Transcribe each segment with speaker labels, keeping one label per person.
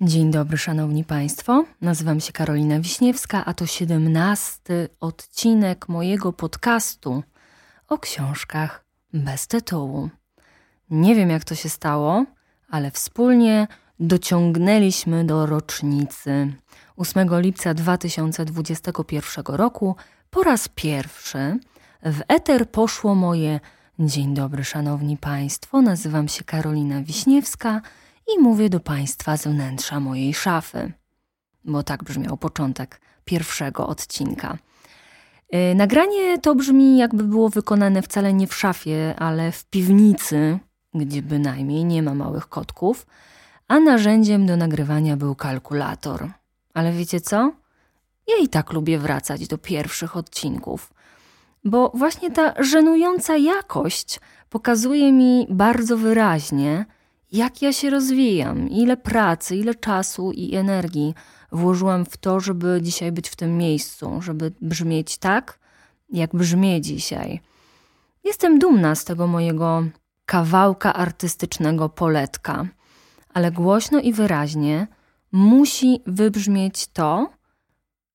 Speaker 1: Dzień dobry, szanowni państwo. Nazywam się Karolina Wiśniewska, a to siedemnasty odcinek mojego podcastu o książkach bez tytułu. Nie wiem, jak to się stało, ale wspólnie dociągnęliśmy do rocznicy 8 lipca 2021 roku. Po raz pierwszy w eter poszło moje Dzień dobry, szanowni państwo. Nazywam się Karolina Wiśniewska i mówię do Państwa z wnętrza mojej szafy, bo tak brzmiał początek pierwszego odcinka. Yy, nagranie to brzmi, jakby było wykonane wcale nie w szafie, ale w piwnicy, gdzie bynajmniej nie ma małych kotków, a narzędziem do nagrywania był kalkulator. Ale wiecie co? Ja i tak lubię wracać do pierwszych odcinków, bo właśnie ta żenująca jakość pokazuje mi bardzo wyraźnie, jak ja się rozwijam, ile pracy, ile czasu i energii włożyłam w to, żeby dzisiaj być w tym miejscu, żeby brzmieć tak, jak brzmię dzisiaj. Jestem dumna z tego mojego kawałka artystycznego poletka, ale głośno i wyraźnie musi wybrzmieć to,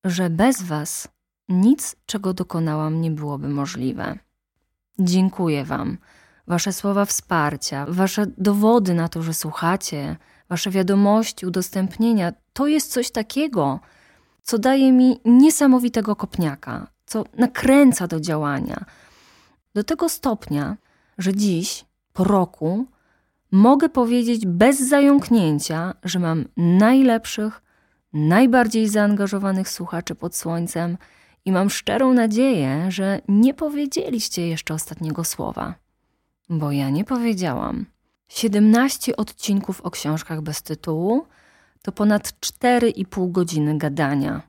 Speaker 1: że bez Was nic, czego dokonałam, nie byłoby możliwe. Dziękuję Wam Wasze słowa wsparcia, Wasze dowody na to, że słuchacie, Wasze wiadomości, udostępnienia to jest coś takiego, co daje mi niesamowitego kopniaka, co nakręca do działania. Do tego stopnia, że dziś, po roku, mogę powiedzieć bez zająknięcia, że mam najlepszych, najbardziej zaangażowanych słuchaczy pod słońcem i mam szczerą nadzieję, że nie powiedzieliście jeszcze ostatniego słowa bo ja nie powiedziałam. 17 odcinków o książkach bez tytułu to ponad 4,5 godziny gadania.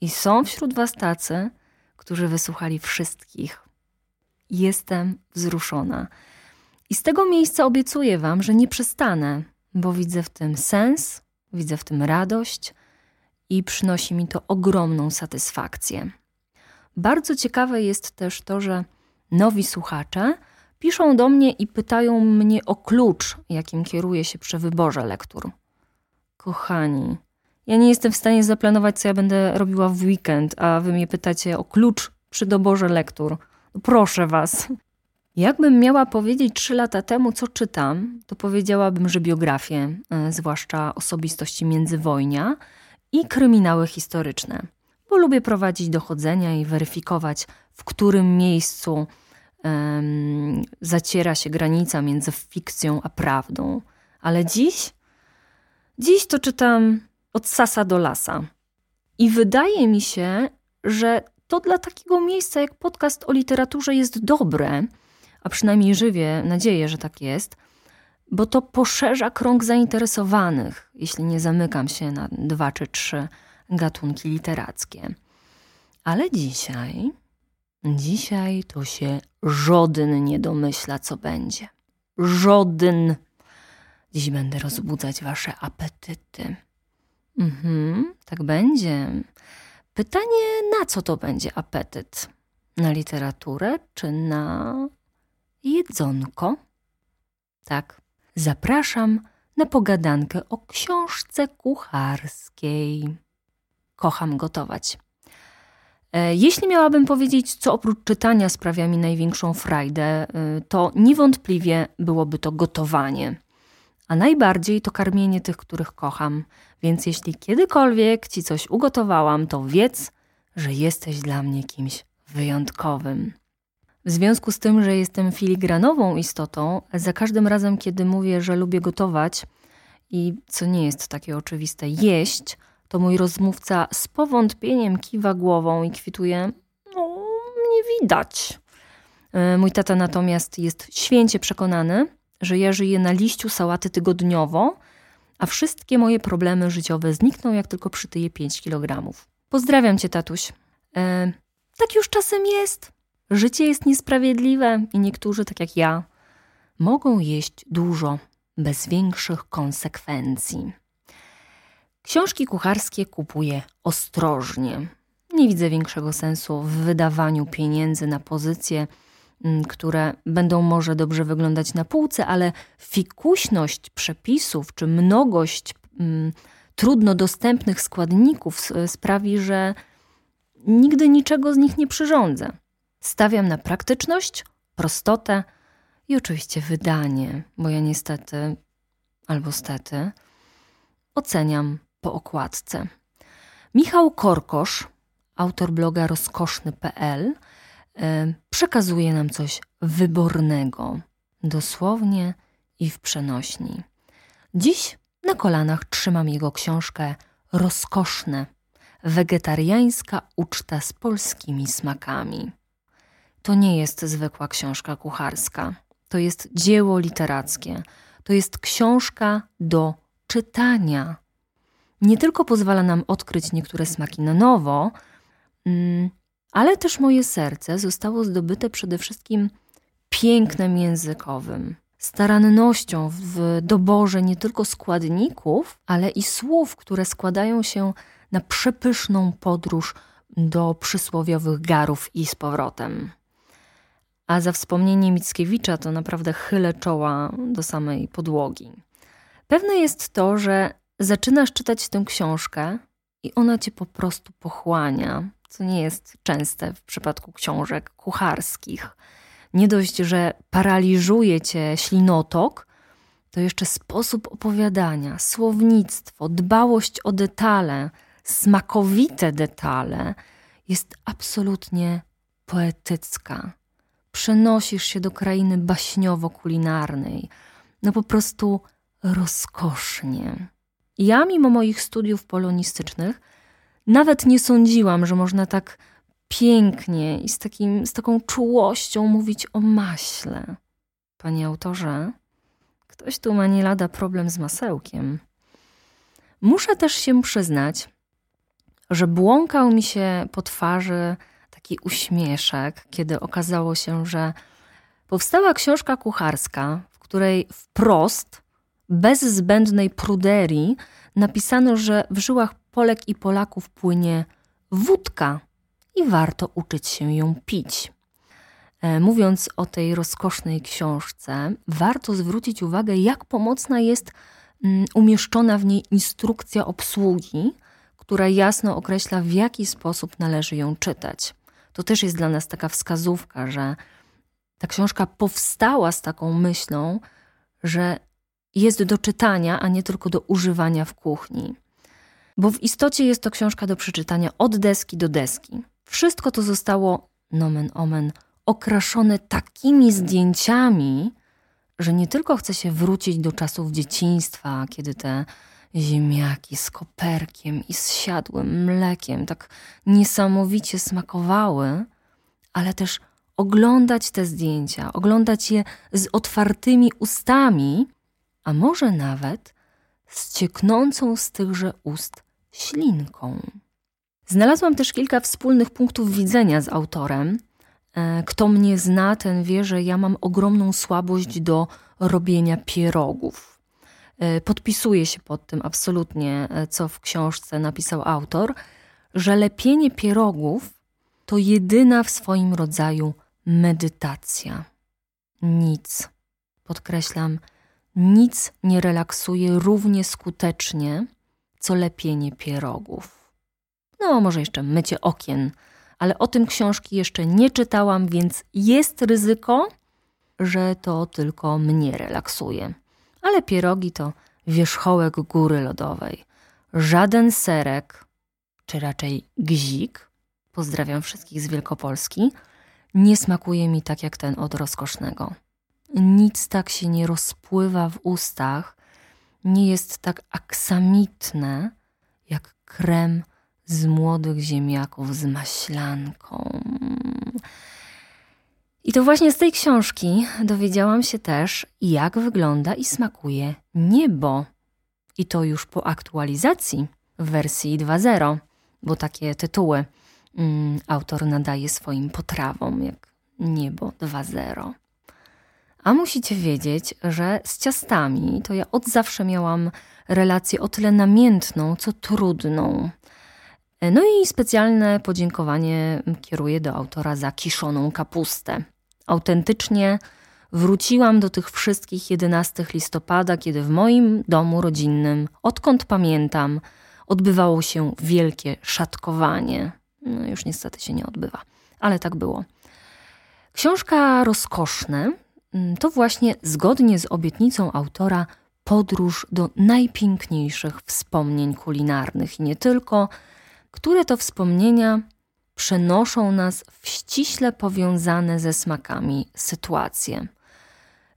Speaker 1: I są wśród Was tacy, którzy wysłuchali wszystkich. Jestem wzruszona. I z tego miejsca obiecuję Wam, że nie przestanę, bo widzę w tym sens, widzę w tym radość i przynosi mi to ogromną satysfakcję. Bardzo ciekawe jest też to, że nowi słuchacze piszą do mnie i pytają mnie o klucz, jakim kieruję się przy wyborze lektur. Kochani, ja nie jestem w stanie zaplanować, co ja będę robiła w weekend, a wy mnie pytacie o klucz przy doborze lektur. Proszę was. Jakbym miała powiedzieć trzy lata temu, co czytam, to powiedziałabym, że biografię, e, zwłaszcza osobistości międzywojnia i kryminały historyczne, bo lubię prowadzić dochodzenia i weryfikować, w którym miejscu um, zaciera się granica między fikcją a prawdą. Ale dziś, dziś to czytam od sasa do lasa. I wydaje mi się, że to dla takiego miejsca jak podcast o literaturze jest dobre, a przynajmniej żywię nadzieję, że tak jest, bo to poszerza krąg zainteresowanych, jeśli nie zamykam się na dwa czy trzy gatunki literackie. Ale dzisiaj Dzisiaj to się żaden nie domyśla, co będzie. Żaden. Dziś będę rozbudzać wasze apetyty. Mhm, tak będzie. Pytanie, na co to będzie apetyt? Na literaturę czy na jedzonko? Tak, zapraszam na pogadankę o książce kucharskiej. Kocham gotować. E, jeśli miałabym powiedzieć, co oprócz czytania sprawia mi największą frajdę, e, to niewątpliwie byłoby to gotowanie. A najbardziej to karmienie tych, których kocham. Więc jeśli kiedykolwiek ci coś ugotowałam, to wiedz, że jesteś dla mnie kimś wyjątkowym. W związku z tym, że jestem filigranową istotą, za każdym razem, kiedy mówię, że lubię gotować i co nie jest takie oczywiste, jeść, to mój rozmówca z powątpieniem kiwa głową i kwituje: No, nie widać. E, mój tata natomiast jest święcie przekonany, że ja żyję na liściu sałaty tygodniowo, a wszystkie moje problemy życiowe znikną, jak tylko przytyję 5 kg. Pozdrawiam cię, tatuś. E, tak już czasem jest. Życie jest niesprawiedliwe i niektórzy, tak jak ja, mogą jeść dużo bez większych konsekwencji. Książki kucharskie kupuję ostrożnie. Nie widzę większego sensu w wydawaniu pieniędzy na pozycje, mm, które będą może dobrze wyglądać na półce, ale fikuśność przepisów czy mnogość mm, trudno dostępnych składników sprawi, że nigdy niczego z nich nie przyrządzę. Stawiam na praktyczność, prostotę i oczywiście wydanie, bo ja niestety albo stety oceniam po okładce. Michał Korkosz, autor bloga rozkoszny.pl, e, przekazuje nam coś wybornego, dosłownie i w przenośni. Dziś na kolanach trzymam jego książkę Rozkoszne wegetariańska uczta z polskimi smakami. To nie jest zwykła książka kucharska. To jest dzieło literackie. To jest książka do czytania. Nie tylko pozwala nam odkryć niektóre smaki na nowo, mm, ale też moje serce zostało zdobyte przede wszystkim pięknem językowym, starannością w doborze nie tylko składników, ale i słów, które składają się na przepyszną podróż do przysłowiowych garów i z powrotem. A za wspomnienie Mickiewicza to naprawdę chylę czoła do samej podłogi. Pewne jest to, że zaczynasz czytać tę książkę i ona cię po prostu pochłania, co nie jest częste w przypadku książek kucharskich. Nie dość, że paraliżuje cię ślinotok, to jeszcze sposób opowiadania, słownictwo, dbałość o detale, smakowite detale jest absolutnie poetycka. Przenosisz się do krainy baśniowo-kulinarnej. No po prostu rozkosznie. Ja, mimo moich studiów polonistycznych, nawet nie sądziłam, że można tak pięknie i z, takim, z taką czułością mówić o maśle. Panie autorze, ktoś tu ma nie lada problem z masełkiem. Muszę też się przyznać, że błąkał mi się po twarzy taki uśmieszek, kiedy okazało się, że powstała książka kucharska, w której wprost, bez zbędnej pruderii, napisano, że w żyłach Polek i Polaków płynie wódka i warto uczyć się ją pić. E, mówiąc o tej rozkosznej książce, warto zwrócić uwagę, jak pomocna jest mm, umieszczona w niej instrukcja obsługi, która jasno określa, w jaki sposób należy ją czytać. To też jest dla nas taka wskazówka, że ta książka powstała z taką myślą, że jest do czytania, a nie tylko do używania w kuchni. Bo w istocie jest to książka do przeczytania od deski do deski. Wszystko to zostało, nomen omen, okraszone takimi zdjęciami, że nie tylko chce się wrócić do czasów dzieciństwa, kiedy te ziemniaki z koperkiem i z siadłym mlekiem tak niesamowicie smakowały, ale też oglądać te zdjęcia, oglądać je z otwartymi ustami, a może nawet z cieknącą z tychże ust ślinką. Znalazłam też kilka wspólnych punktów widzenia z autorem. E, kto mnie zna, ten wie, że ja mam ogromną słabość do robienia pierogów. E, podpisuje się pod tym absolutnie, e, co w książce napisał autor, że lepienie pierogów to jedyna w swoim rodzaju medytacja. Nic, podkreślam, nic nie relaksuje równie skutecznie, co lepienie pierogów. No, może jeszcze mycie okien, ale o tym książki jeszcze nie czytałam, więc jest ryzyko, że to tylko mnie relaksuje ale pierogi to wierzchołek góry lodowej. Żaden serek, czy raczej gzik, pozdrawiam wszystkich z Wielkopolski, nie smakuje mi tak jak ten od rozkosznego. Nic tak się nie rozpływa w ustach, nie jest tak aksamitne jak krem z młodych ziemniaków z maślanką. I to właśnie z tej książki dowiedziałam się też, jak wygląda i smakuje niebo. I to już po aktualizacji w wersji 2.0, bo takie tytuły mm, autor nadaje swoim potrawom, jak niebo 2.0. A musicie wiedzieć, że z ciastami to ja od zawsze miałam relację o tyle namiętną, co trudną. No i specjalne podziękowanie kieruję do autora za kiszoną kapustę autentycznie wróciłam do tych wszystkich 11 listopada, kiedy w moim domu rodzinnym, odkąd pamiętam, odbywało się wielkie szatkowanie. No już niestety się nie odbywa, ale tak było. Książka Rozkoszne to właśnie zgodnie z obietnicą autora podróż do najpiękniejszych wspomnień kulinarnych i nie tylko, które to wspomnienia przenoszą nas w ściśle powiązane ze smakami sytuacje.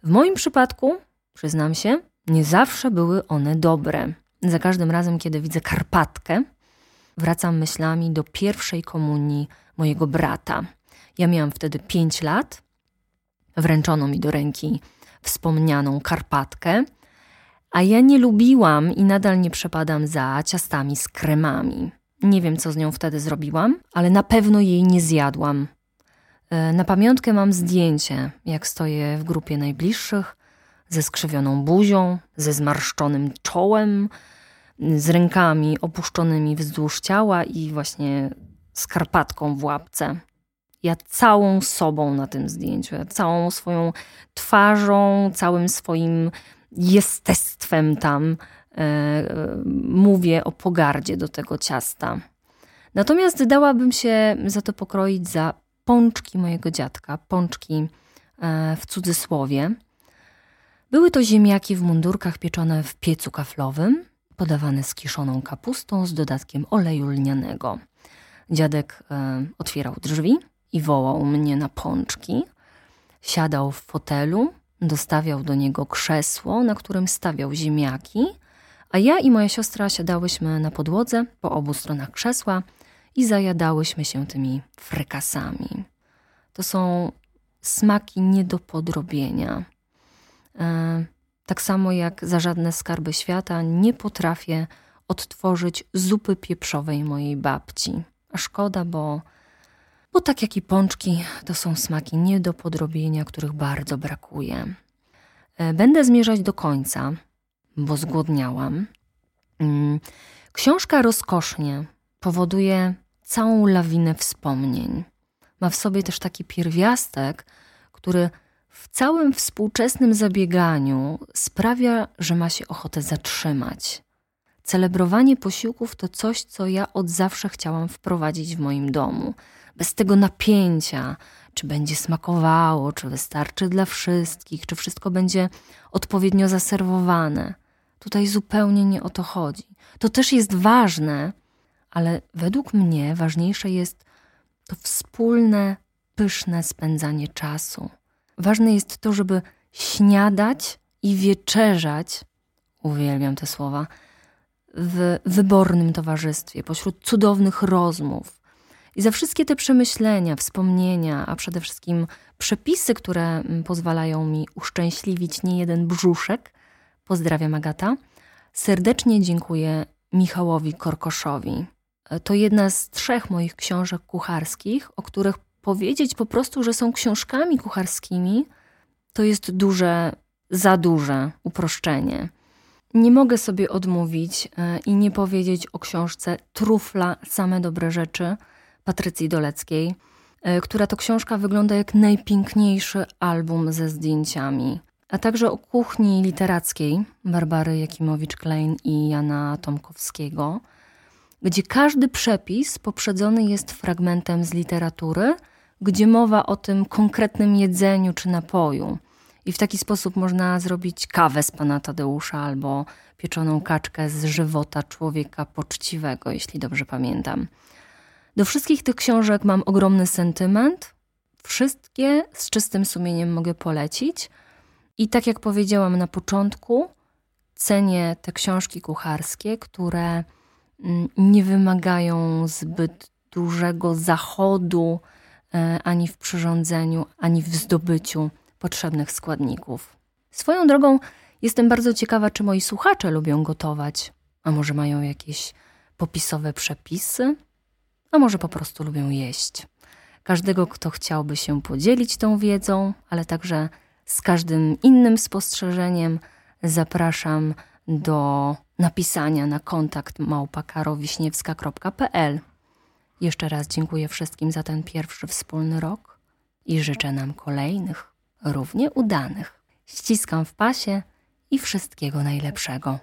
Speaker 1: W moim przypadku, przyznam się, nie zawsze były one dobre. Za każdym razem, kiedy widzę Karpatkę, wracam myślami do pierwszej komunii mojego brata. Ja miałam wtedy pięć lat. Wręczono mi do ręki wspomnianą Karpatkę, a ja nie lubiłam i nadal nie przepadam za ciastami z kremami. Nie wiem, co z nią wtedy zrobiłam, ale na pewno jej nie zjadłam. E, na pamiątkę mam zdjęcie, jak stoję w grupie najbliższych, ze skrzywioną buzią, ze zmarszczonym czołem, z rękami opuszczonymi wzdłuż ciała i właśnie skarpatką w łapce. Ja całą sobą na tym zdjęciu, ja całą swoją twarzą, całym swoim jestestwem tam e, e, mówię o pogardzie do tego ciasta. Natomiast dałabym się za to pokroić za pączki mojego dziadka, pączki e, w cudzysłowie. Były to ziemniaki w mundurkach pieczone w piecu kaflowym, podawane z kiszoną kapustą z dodatkiem oleju lnianego. Dziadek e, otwierał drzwi i wołał mnie na pączki. Siadał w fotelu, dostawiał do niego krzesło, na którym stawiał ziemniaki, a ja i moja siostra siadałyśmy na podłodze po obu stronach krzesła i zajadałyśmy się tymi frykasami. To są smaki nie do podrobienia. E, tak samo jak za żadne skarby świata nie potrafię odtworzyć zupy pieprzowej mojej babci. A szkoda, bo, bo tak jak i pączki, to są smaki nie do podrobienia, których bardzo brakuje. E, będę zmierzać do końca, bo zgłodniałam. Mm, książka rozkosznie powoduje całą lawinę wspomnień. Ma w sobie też taki pierwiastek, który w całym współczesnym zabieganiu sprawia, że ma się ochotę zatrzymać. Celebrowanie posiłków to coś, co ja od zawsze chciałam wprowadzić w moim domu. Bez tego napięcia, czy będzie smakowało, czy wystarczy dla wszystkich, czy wszystko będzie odpowiednio zaserwowane. Tutaj zupełnie nie o to chodzi. To też jest ważne, ale według mnie ważniejsze jest to wspólne, pyszne spędzanie czasu. Ważne jest to, żeby śniadać i wieczerzać, uwielbiam te słowa, w wybornym towarzystwie, pośród cudownych rozmów. I za wszystkie te przemyślenia, wspomnienia, a przede wszystkim przepisy, które mm, pozwalają mi uszczęśliwić niejeden brzuszek, pozdrawiam Agata, serdecznie dziękuję Michałowi Korkoszowi. To jedna z trzech moich książek kucharskich, o których powiedzieć po prostu, że są książkami kucharskimi, to jest duże, za duże uproszczenie. Nie mogę sobie odmówić e, i nie powiedzieć o książce Trufla Same dobre rzeczy Patrycji Doleckiej, e, która to książka wygląda jak najpiękniejszy album ze zdjęciami, a także o kuchni literackiej Barbary Jakimowicz-Klein i Jana Tomkowskiego, gdzie każdy przepis poprzedzony jest fragmentem z literatury – gdzie mowa o tym konkretnym jedzeniu czy napoju. I w taki sposób można zrobić kawę z pana Tadeusza albo pieczoną kaczkę z żywota człowieka poczciwego, jeśli dobrze pamiętam. Do wszystkich tych książek mam ogromny sentyment. Wszystkie z czystym sumieniem mogę polecić. I tak jak powiedziałam na początku, cenię te książki kucharskie, które mm, nie wymagają zbyt dużego zachodu E, ani w przyrządzeniu, ani w zdobyciu potrzebnych składników. Swoją drogą jestem bardzo ciekawa, czy moi słuchacze lubią gotować, a może mają jakieś popisowe przepisy, a może po prostu lubią jeść. Każdego, kto chciałby się podzielić tą wiedzą, ale także z każdym innym spostrzeżeniem, zapraszam do napisania na kontakt małpakarowiśniewska.pl. Jeszcze raz dziękuję wszystkim za ten pierwszy wspólny rok i życzę nam kolejnych równie udanych. Ściskam w pasie i wszystkiego najlepszego.